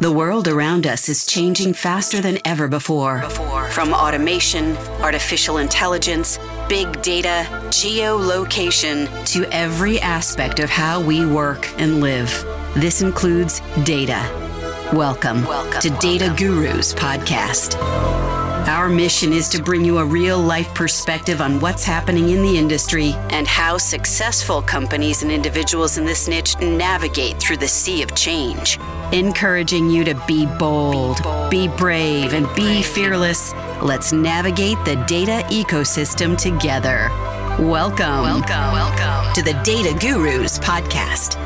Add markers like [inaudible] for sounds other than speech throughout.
The world around us is changing faster than ever before. From automation, artificial intelligence, big data, geolocation, to every aspect of how we work and live. This includes data. Welcome, Welcome. to Data Gurus Podcast. Our mission is to bring you a real life perspective on what's happening in the industry and how successful companies and individuals in this niche navigate through the sea of change encouraging you to be bold, be, bold, be brave, and be fearless. Let's navigate the data ecosystem together. Welcome, welcome, welcome to the Data Gurus podcast.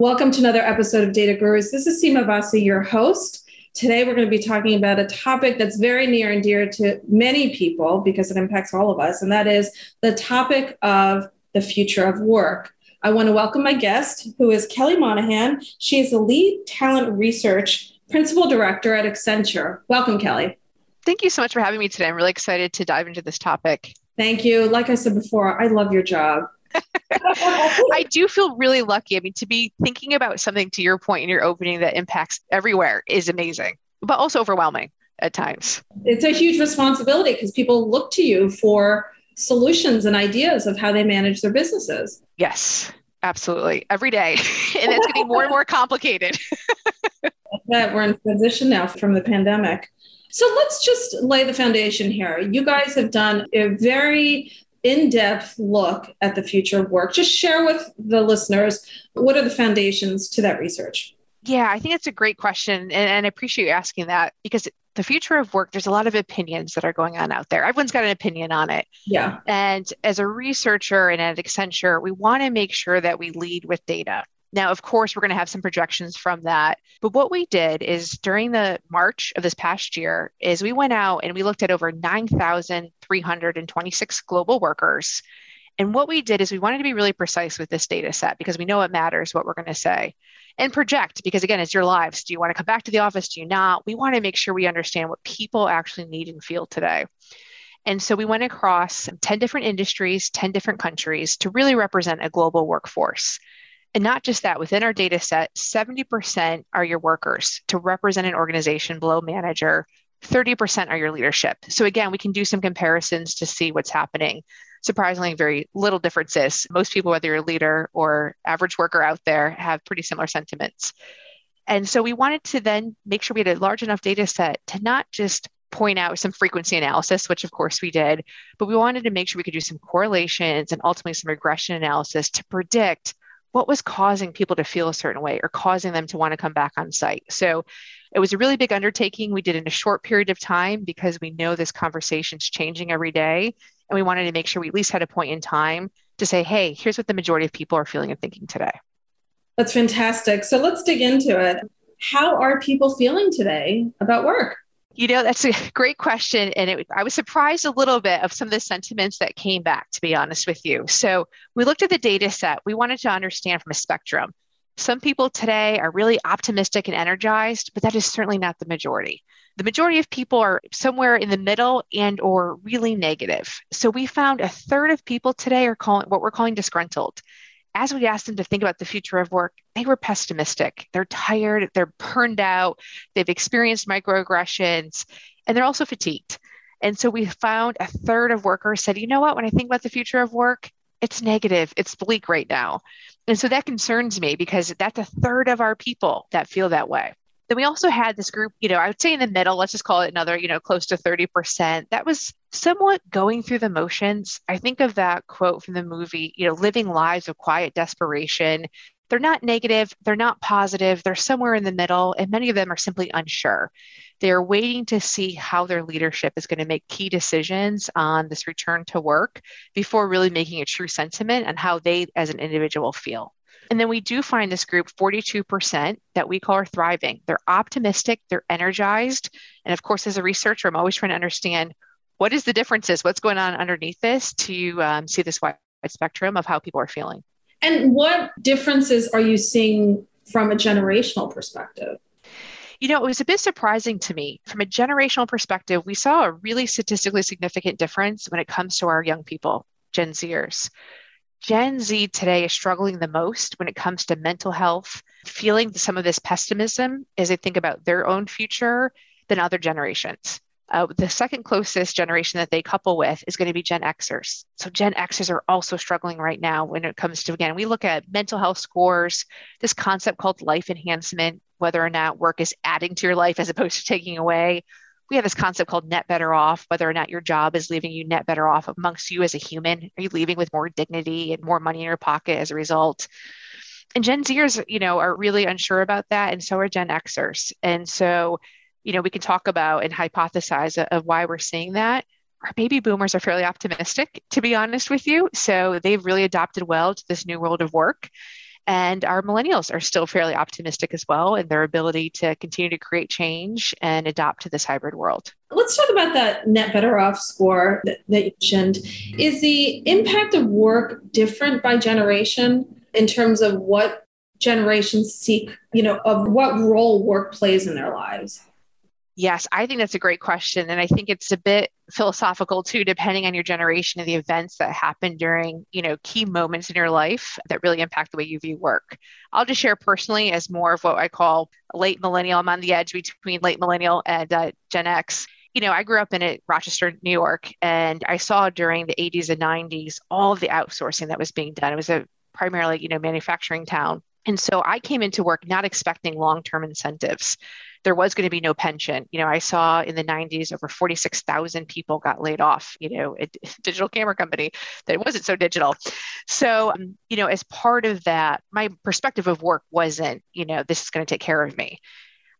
Welcome to another episode of Data Gurus. This is Sima Vasa, your host. Today, we're going to be talking about a topic that's very near and dear to many people because it impacts all of us, and that is the topic of the future of work. I want to welcome my guest, who is Kelly Monahan. She is the lead talent research principal director at Accenture. Welcome, Kelly. Thank you so much for having me today. I'm really excited to dive into this topic. Thank you. Like I said before, I love your job. [laughs] I do feel really lucky. I mean, to be thinking about something to your point in your opening that impacts everywhere is amazing, but also overwhelming at times. It's a huge responsibility because people look to you for solutions and ideas of how they manage their businesses. Yes, absolutely. Every day. [laughs] and it's getting more and more complicated. [laughs] that we're in transition now from the pandemic. So let's just lay the foundation here. You guys have done a very in depth look at the future of work. Just share with the listeners what are the foundations to that research? Yeah, I think it's a great question. And, and I appreciate you asking that because the future of work, there's a lot of opinions that are going on out there. Everyone's got an opinion on it. Yeah. And as a researcher and at Accenture, we want to make sure that we lead with data. Now, of course, we're going to have some projections from that. But what we did is during the March of this past year is we went out and we looked at over 9,326 global workers. And what we did is we wanted to be really precise with this data set because we know it matters what we're going to say. And project because again it's your lives. Do you want to come back to the office? Do you not? We want to make sure we understand what people actually need and feel today. And so we went across 10 different industries 10 different countries to really represent a global workforce and not just that within our data set 70% are your workers to represent an organization below manager 30% are your leadership so again we can do some comparisons to see what's happening surprisingly very little differences. Most people, whether you're a leader or average worker out there, have pretty similar sentiments. And so we wanted to then make sure we had a large enough data set to not just point out some frequency analysis, which of course we did, but we wanted to make sure we could do some correlations and ultimately some regression analysis to predict what was causing people to feel a certain way or causing them to want to come back on site. So it was a really big undertaking. We did in a short period of time because we know this conversation's changing every day. And we wanted to make sure we at least had a point in time to say, hey, here's what the majority of people are feeling and thinking today. That's fantastic. So let's dig into it. How are people feeling today about work? You know, that's a [laughs] great question. And it, I was surprised a little bit of some of the sentiments that came back, to be honest with you. So we looked at the data set. We wanted to understand from a spectrum. Some people today are really optimistic and energized, but that is certainly not the majority the majority of people are somewhere in the middle and or really negative so we found a third of people today are calling what we're calling disgruntled as we asked them to think about the future of work they were pessimistic. They're tired. They're burned out. They've experienced microaggressions and they're also fatigued. And so we found a third of workers said you know what? When i think about the future of work it's negative. It's bleak right now. And so that concerns me because that's a third of our people that feel that way. Then we also had this group, you know, I would say in the middle, let's just call it another, you know, close to 30%. That was somewhat going through the motions. I think of that quote from the movie, you know, living lives of quiet desperation. They're not negative, they're not positive, they're somewhere in the middle, and many of them are simply unsure. They're waiting to see how their leadership is going to make key decisions on this return to work before really making a true sentiment on how they as an individual feel. And then we do find this group 42% that we call are thriving. They're optimistic, they're energized. And of course, as a researcher, I'm always trying to understand what is the differences, what's going on underneath this to um, see this wide spectrum of how people are feeling. And what differences are you seeing from a generational perspective? You know, it was a bit surprising to me. From a generational perspective, we saw a really statistically significant difference when it comes to our young people, Gen Zers Gen Z today is struggling the most when it comes to mental health, feeling some of this pessimism as they think about their own future than other generations. Uh, the second closest generation that they couple with is going to be Gen Xers. So Gen Xers are also struggling right now when it comes to, again, we look at mental health scores, this concept called life enhancement, whether or not work is adding to your life as opposed to taking away. We have this concept called net better off, whether or not your job is leaving you net better off amongst you as a human. Are you leaving with more dignity and more money in your pocket as a result? And Gen Zers, you know, are really unsure about that. And so are Gen Xers. And so you know, we can talk about and hypothesize of why we're seeing that. Our baby boomers are fairly optimistic, to be honest with you. So they've really adopted well to this new world of work. And our millennials are still fairly optimistic as well in their ability to continue to create change and adopt to this hybrid world. Let's talk about that net better off score that, that you mentioned. Is the impact of work different by generation in terms of what generations seek, you know, of what role work plays in their lives? Yes, I think that's a great question. And I think it's a bit philosophical too, depending on your generation and the events that happen during, you know, key moments in your life that really impact the way you view work. I'll just share personally as more of what I call late millennial. I'm on the edge between late millennial and uh, Gen X. You know, I grew up in it, Rochester, New York, and I saw during the 80s and 90s all of the outsourcing that was being done. It was a primarily, you know, manufacturing town. And so I came into work not expecting long term incentives there was going to be no pension. You know, I saw in the 90s over 46,000 people got laid off, you know, a [laughs] digital camera company that wasn't so digital. So, um, you know, as part of that, my perspective of work wasn't, you know, this is going to take care of me.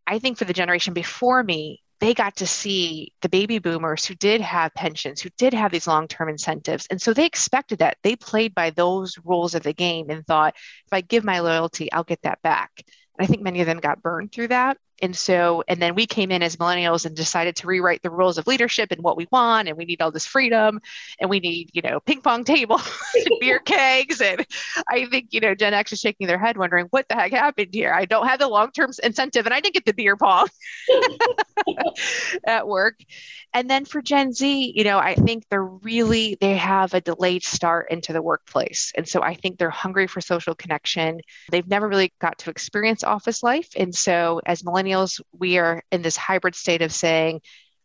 I think for the generation before me, they got to see the baby boomers who did have pensions, who did have these long term incentives. And so they expected that. They played by those rules of the game and thought, if I give my loyalty, I'll get that back. And I think many of them got burned through that and so and then we came in as millennials and decided to rewrite the rules of leadership and what we want and we need all this freedom and we need you know ping pong tables [laughs] and [laughs] beer kegs and i think you know gen x is shaking their head wondering what the heck happened here? I don't have the long-term incentive and i didn't get the beer pong [laughs] at work. And then for gen z you know i think they're really they have a delayed start into the workplace and so i think they're hungry for social connection. They've never really got to experience office life and so as millennials millennials, we are in this hybrid state of saying,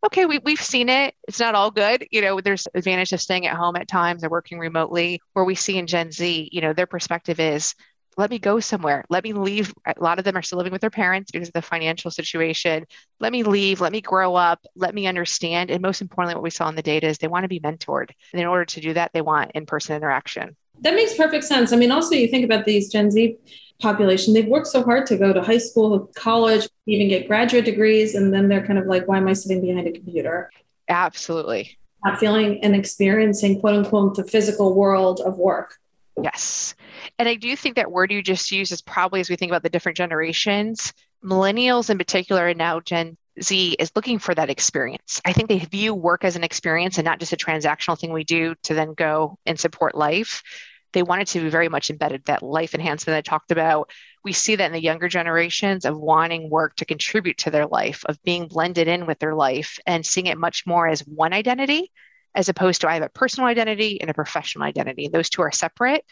okay, we, we've seen it. It's not all good. You know, there's advantage of staying at home at times or working remotely. Where we see in Gen Z, you know, their perspective is, let me go somewhere. Let me leave. A lot of them are still living with their parents because of the financial situation. Let me leave. Let me grow up. Let me understand. And most importantly, what we saw in the data is they want to be mentored. And in order to do that, they want in person interaction. That makes perfect sense. I mean, also, you think about these Gen Z population, they've worked so hard to go to high school, college, even get graduate degrees. And then they're kind of like, why am I sitting behind a computer? Absolutely. Not feeling and experiencing, quote unquote, the physical world of work. Yes. And I do think that word you just used is probably as we think about the different generations, millennials in particular, and now Gen Z is looking for that experience. I think they view work as an experience and not just a transactional thing we do to then go and support life they wanted to be very much embedded that life enhancement I talked about. We see that in the younger generations of wanting work to contribute to their life, of being blended in with their life and seeing it much more as one identity as opposed to I have a personal identity and a professional identity. Those two are separate.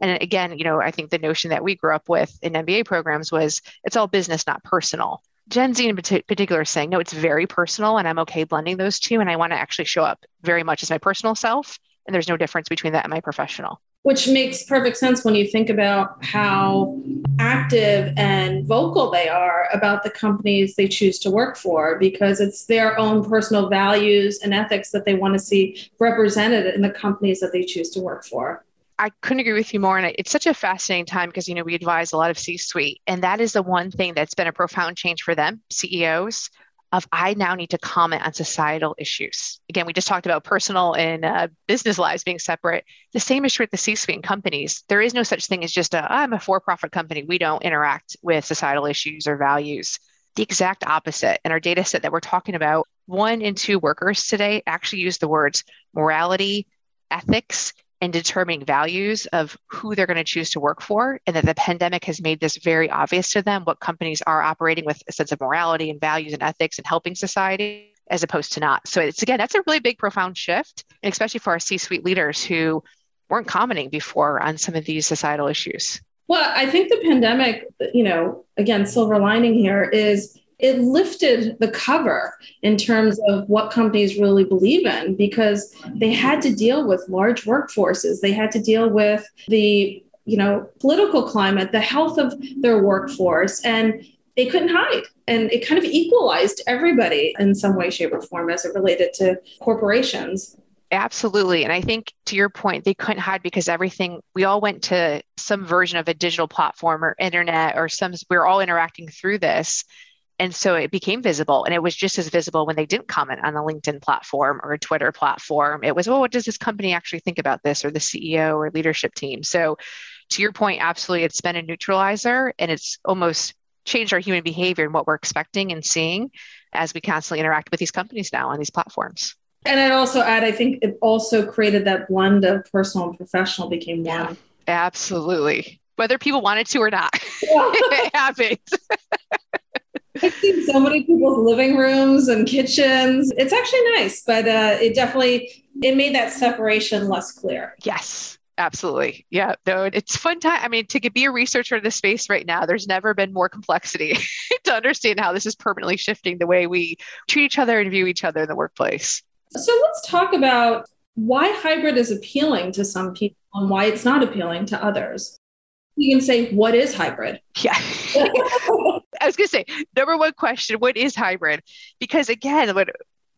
And again, you know, I think the notion that we grew up with in MBA programs was it's all business, not personal. Gen Z in particular is saying, no, it's very personal and I'm okay blending those two. And I want to actually show up very much as my personal self. And there's no difference between that and my professional which makes perfect sense when you think about how active and vocal they are about the companies they choose to work for because it's their own personal values and ethics that they want to see represented in the companies that they choose to work for. I couldn't agree with you more. And it's such a fascinating time because, you know, we advise a lot of C suite, and that is the one thing that's been a profound change for them, CEOs, of I now need to comment on societal issues. Again, we just talked about personal and uh, business lives being separate. The same is true with the C-suite and companies. There is no such thing as just a I'm a for-profit company. We don't interact with societal issues or values. The exact opposite. In our data set that we're talking about, one in two workers today actually use the words morality, ethics, and determining values of who they're going to choose to work for. And that the pandemic has made this very obvious to them what companies are operating with a sense of morality and values and ethics and helping society as opposed to not. So it's again, that's a really big, profound shift, especially for our C suite leaders who weren't commenting before on some of these societal issues. Well, I think the pandemic, you know, again, silver lining here is it lifted the cover in terms of what companies really believe in because they had to deal with large workforces. They had to deal with the, you know, political climate, the health of their workforce, and they couldn't hide. And it kind of equalized everybody in some way, shape, or form as it related to corporations. Absolutely. And I think to your point, they couldn't hide because everything, we all went to some version of a digital platform or internet or some, we we're all interacting through this. And so it became visible. And it was just as visible when they didn't comment on a LinkedIn platform or a Twitter platform. It was, well, what does this company actually think about this or the CEO or leadership team? So to your point, absolutely, it's been a neutralizer and it's almost changed our human behavior and what we're expecting and seeing as we constantly interact with these companies now on these platforms. And I'd also add, I think it also created that blend of personal and professional became one. Yeah, absolutely. Whether people wanted to or not, [laughs] yeah. it happened. [laughs] I've seen so many people's living rooms and kitchens. It's actually nice, but uh, it definitely it made that separation less clear. Yes, absolutely. Yeah, no, it's fun time. I mean, to be a researcher in this space right now, there's never been more complexity [laughs] to understand how this is permanently shifting the way we treat each other and view each other in the workplace. So let's talk about why hybrid is appealing to some people and why it's not appealing to others. You can say, what is hybrid? Yeah. [laughs] [laughs] I was going to say, number one question, what is hybrid? Because again, what,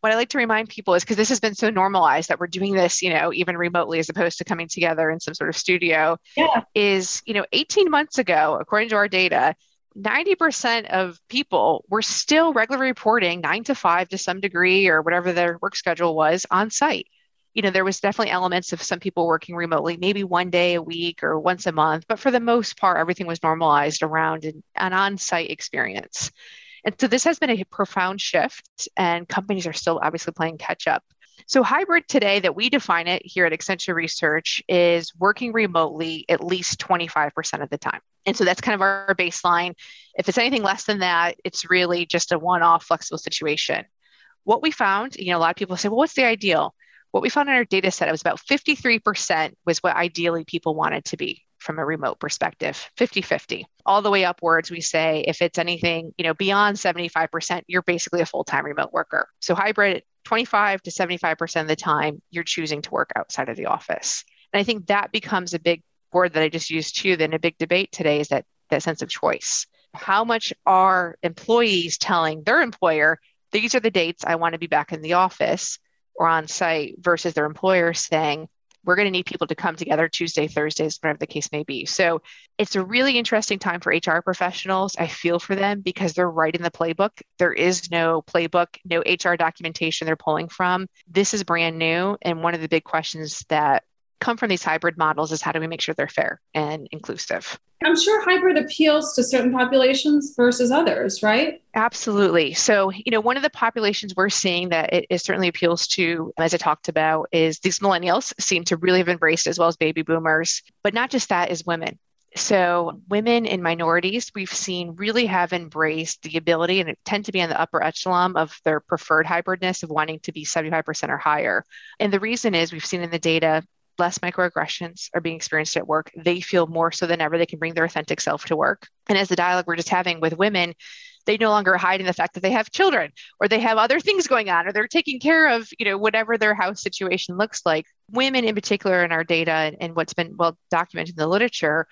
what I like to remind people is because this has been so normalized that we're doing this, you know, even remotely as opposed to coming together in some sort of studio, yeah. is, you know, 18 months ago, according to our data, 90% of people were still regularly reporting nine to five to some degree or whatever their work schedule was on site. You know, there was definitely elements of some people working remotely, maybe one day a week or once a month, but for the most part, everything was normalized around an, an on site experience. And so this has been a profound shift, and companies are still obviously playing catch up. So, hybrid today, that we define it here at Accenture Research, is working remotely at least 25% of the time. And so that's kind of our baseline. If it's anything less than that, it's really just a one off flexible situation. What we found, you know, a lot of people say, well, what's the ideal? What we found in our data set, was about 53% was what ideally people wanted to be from a remote perspective 50 50 all the way upwards we say if it's anything you know beyond 75% you're basically a full-time remote worker. So hybrid 25 to 75% of the time you're choosing to work outside of the office. And i think that becomes a big word that i just used too then a big debate today is that that sense of choice. How much are employees telling their employer these are the dates i want to be back in the office or on site versus their employer saying we're going to need people to come together Tuesday, Thursdays, whatever the case may be. So it's a really interesting time for HR professionals. I feel for them because they're right in the playbook. There is no playbook, no HR documentation they're pulling from. This is brand new. And one of the big questions that come from these hybrid models is how do we make sure they're fair and inclusive? I'm sure hybrid appeals to certain populations versus others, right? Absolutely. So, you know, one of the populations we're seeing that it, it, certainly appeals to, as I talked about, is these millennials seem to really have embraced as well as baby boomers, but not just that, is women. So, women and minorities, we've seen really have embraced the ability and tend to be in the upper echelon of their preferred hybridness of wanting to be 75% or higher. And the reason is we've seen in the data less microaggressions are being experienced at work. They feel more so than ever they can bring their authentic self to work. And as the dialogue we're just having with women, they no longer hide in the fact that they have children or they have other things going on or they're taking care of you know whatever their house situation looks like women in particular in our data and, and what's been well documented in the literature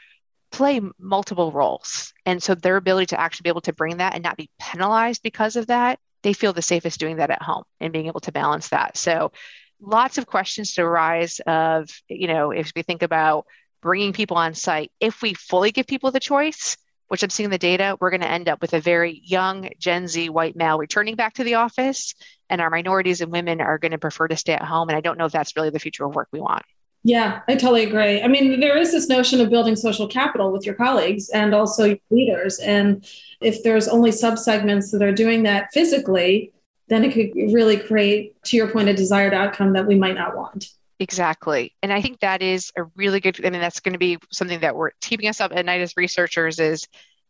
play multiple roles and so their ability to actually be able to bring that and not be penalized because of that they feel the safest doing that at home and being able to balance that so lots of questions to arise of, you know, if we think about bringing people on site, if we fully give people the choice, which I'm seeing the data, we're going to end up with a very young Gen Z white male returning back to the office, and our minorities and women are going to prefer to stay at home. And I don't know if that's really the future of work we want. Yeah, I totally agree. I mean, there is this notion of building social capital with your colleagues and also your leaders. And if there's only subsegments that are doing that physically, then it could really create, to your point, a desired outcome that we might not want. Exactly. And I think that is a really good, I mean, that's going to be something that we're keeping us up at night as researchers is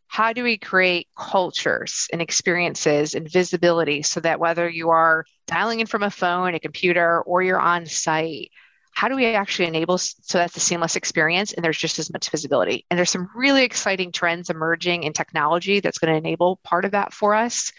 how do we create cultures and experiences and visibility so that whether you are dialing in from a phone, a computer, or you're on site, how do we actually enable so that's a seamless experience and there's just as much visibility and there's some really exciting trends emerging in technology that's going to enable part of that for us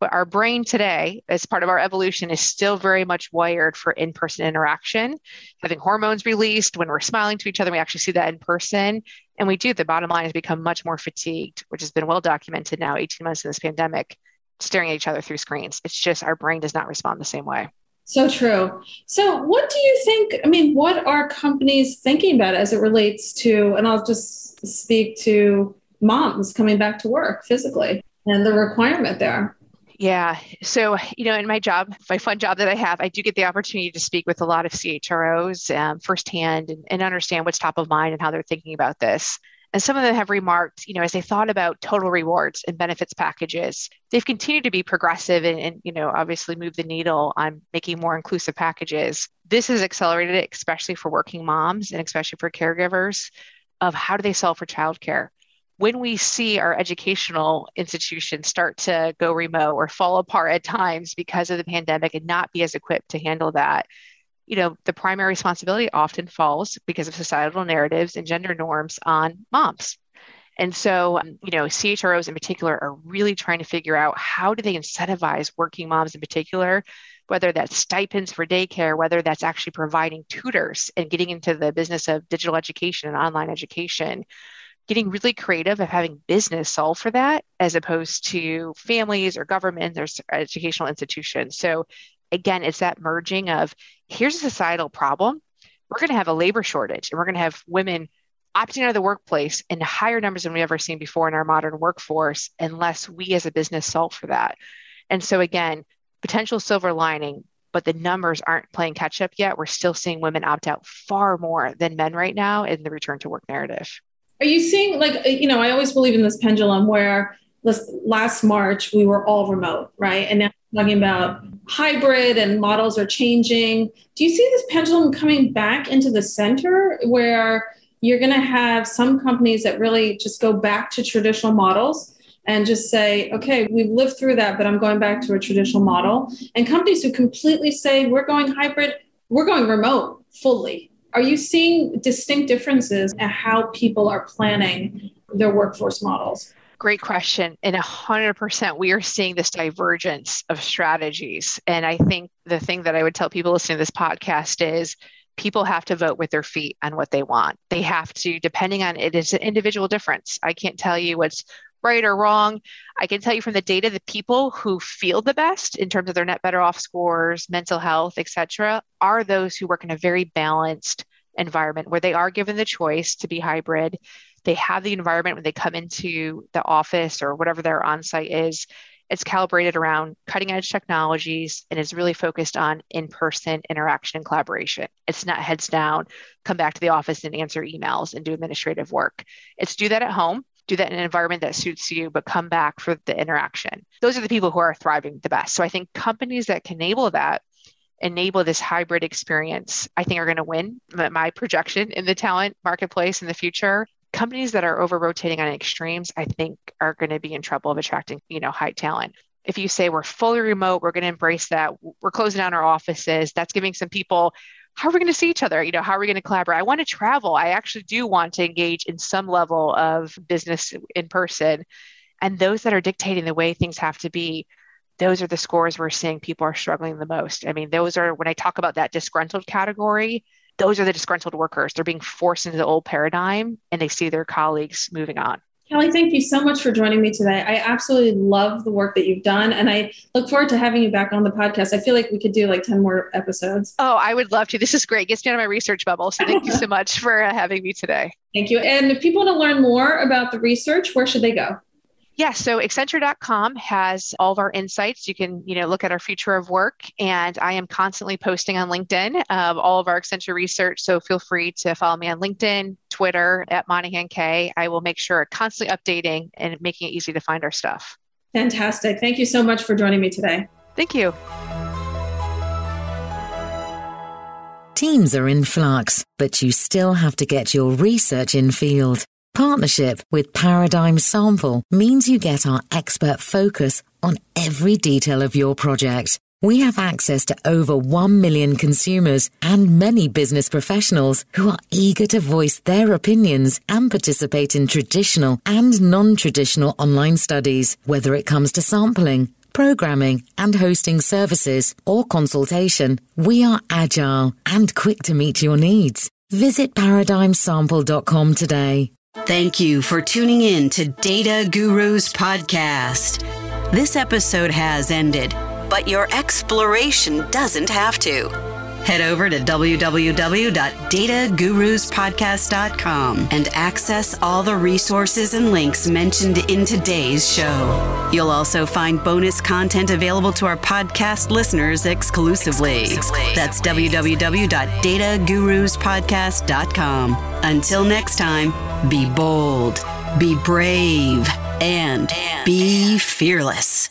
but our brain today as part of our evolution is still very much wired for in-person interaction having hormones released when we're smiling to each other we actually see that in person and we do the bottom line has become much more fatigued which has been well documented now 18 months in this pandemic staring at each other through screens it's just our brain does not respond the same way so true. So, what do you think? I mean, what are companies thinking about as it relates to, and I'll just speak to moms coming back to work physically and the requirement there? Yeah. So, you know, in my job, my fun job that I have, I do get the opportunity to speak with a lot of CHROs um, firsthand and, and understand what's top of mind and how they're thinking about this. And some of them have remarked, you know, as they thought about total rewards and benefits packages, they've continued to be progressive and, and, you know, obviously move the needle on making more inclusive packages. This has accelerated it, especially for working moms and especially for caregivers, of how do they solve for childcare? When we see our educational institutions start to go remote or fall apart at times because of the pandemic and not be as equipped to handle that, you know, the primary responsibility often falls because of societal narratives and gender norms on moms. And so, um, you know, CHROs in particular are really trying to figure out how do they incentivize working moms in particular, whether that's stipends for daycare, whether that's actually providing tutors and getting into the business of digital education and online education, getting really creative of having business solve for that as opposed to families or governments or educational institutions. So again, it's that merging of here's a societal problem. We're going to have a labor shortage and we're going to have women opting out of the workplace in higher numbers than we've ever seen before in our modern workforce unless we as a business solve for that. And so, again, potential silver lining, but the numbers aren't playing catch up yet. We're still seeing women opt out far more than men right now in the return to work narrative. Are you seeing, like, uh, you know, I always believe in this pendulum where last March we were all remote, right? And now talking about hybrid and models are changing. Do you see this pendulum coming back into the center where you're going to have some companies that really just go back to traditional models and just say, okay, we've lived through that, but I'm going back to a traditional model. And companies who completely say, we're going hybrid, we're going remote fully. Are you seeing distinct differences in how people are planning their workforce models? Great question. And 100%, we are seeing this divergence of strategies. And I think the thing that I would tell people listening to this podcast is people have to vote with their feet on what they want. They have to, depending on it, it's an individual difference. I can't tell you what's right or wrong. I can tell you from the data, the people who feel the best in terms of their net better off scores, mental health, et cetera, are those who work in a very balanced environment where they are given the choice to be hybrid they have the environment when they come into the office or whatever their on site is. It's calibrated around cutting edge technologies and is really focused on in person interaction and collaboration. It's not heads down, come back to the office and answer emails and do administrative work. It's do that at home, do that in an environment that suits you, but come back for the interaction. Those are the people who are thriving the best. So I think companies that can enable that enable this hybrid experience, I think are going to win. My projection in the talent marketplace in the future companies that are over rotating on extremes, I think are going to be in trouble of attracting, you know, high talent. If you say we're fully remote, we're going to embrace that. We're closing down our offices. That's giving some people how are we going to see each other? You know, how are we going to collaborate? I want to travel. I actually do want to engage in some level of business in person. And those that are dictating the way things have to be, those are the scores we're seeing people are struggling the most. I mean, those are when I talk about that disgruntled category, those are the disgruntled workers. They're being forced into the old paradigm and they see their colleagues moving on. Kelly, thank you so much for joining me today. I absolutely love the work that you've done, and I look forward to having you back on the podcast. I feel like we could do like 10 more episodes. Oh, I would love to. This is great. Gets me out of my research bubble. So thank you so [laughs] much for uh, having me today. Thank you. And if people want to learn more about the research, where should they go? Yeah, so Accenture.com has all of our insights. You can, you know, look at our future of work, and I am constantly posting on LinkedIn um, all of our Accenture research. So feel free to follow me on LinkedIn, Twitter at Monahan K. I will make sure constantly updating and making it easy to find our stuff. Fantastic. Thank you so much for joining me today. Thank you. Teams are in flux, but you still have to get your research in field. Partnership with Paradigm Sample means you get our expert focus on every detail of your project We have access to over 1 million consumers and many business professionals who are eager to voice their opinions and participate in traditional and non-traditional online studies, whether it comes to sampling, programming and hosting services or consultation. We are agile and quick to meet your needs. Visit paradigmsample.com today. Thank you for tuning in to Data Gurus Podcast. This episode has ended, but your exploration doesn't have to. Head over to www.dataguruspodcast.com and access all the resources and links mentioned in today's show. You'll also find bonus content available to our podcast listeners exclusively. That's www.dataguruspodcast.com. Until next time, be bold, be brave, and be fearless.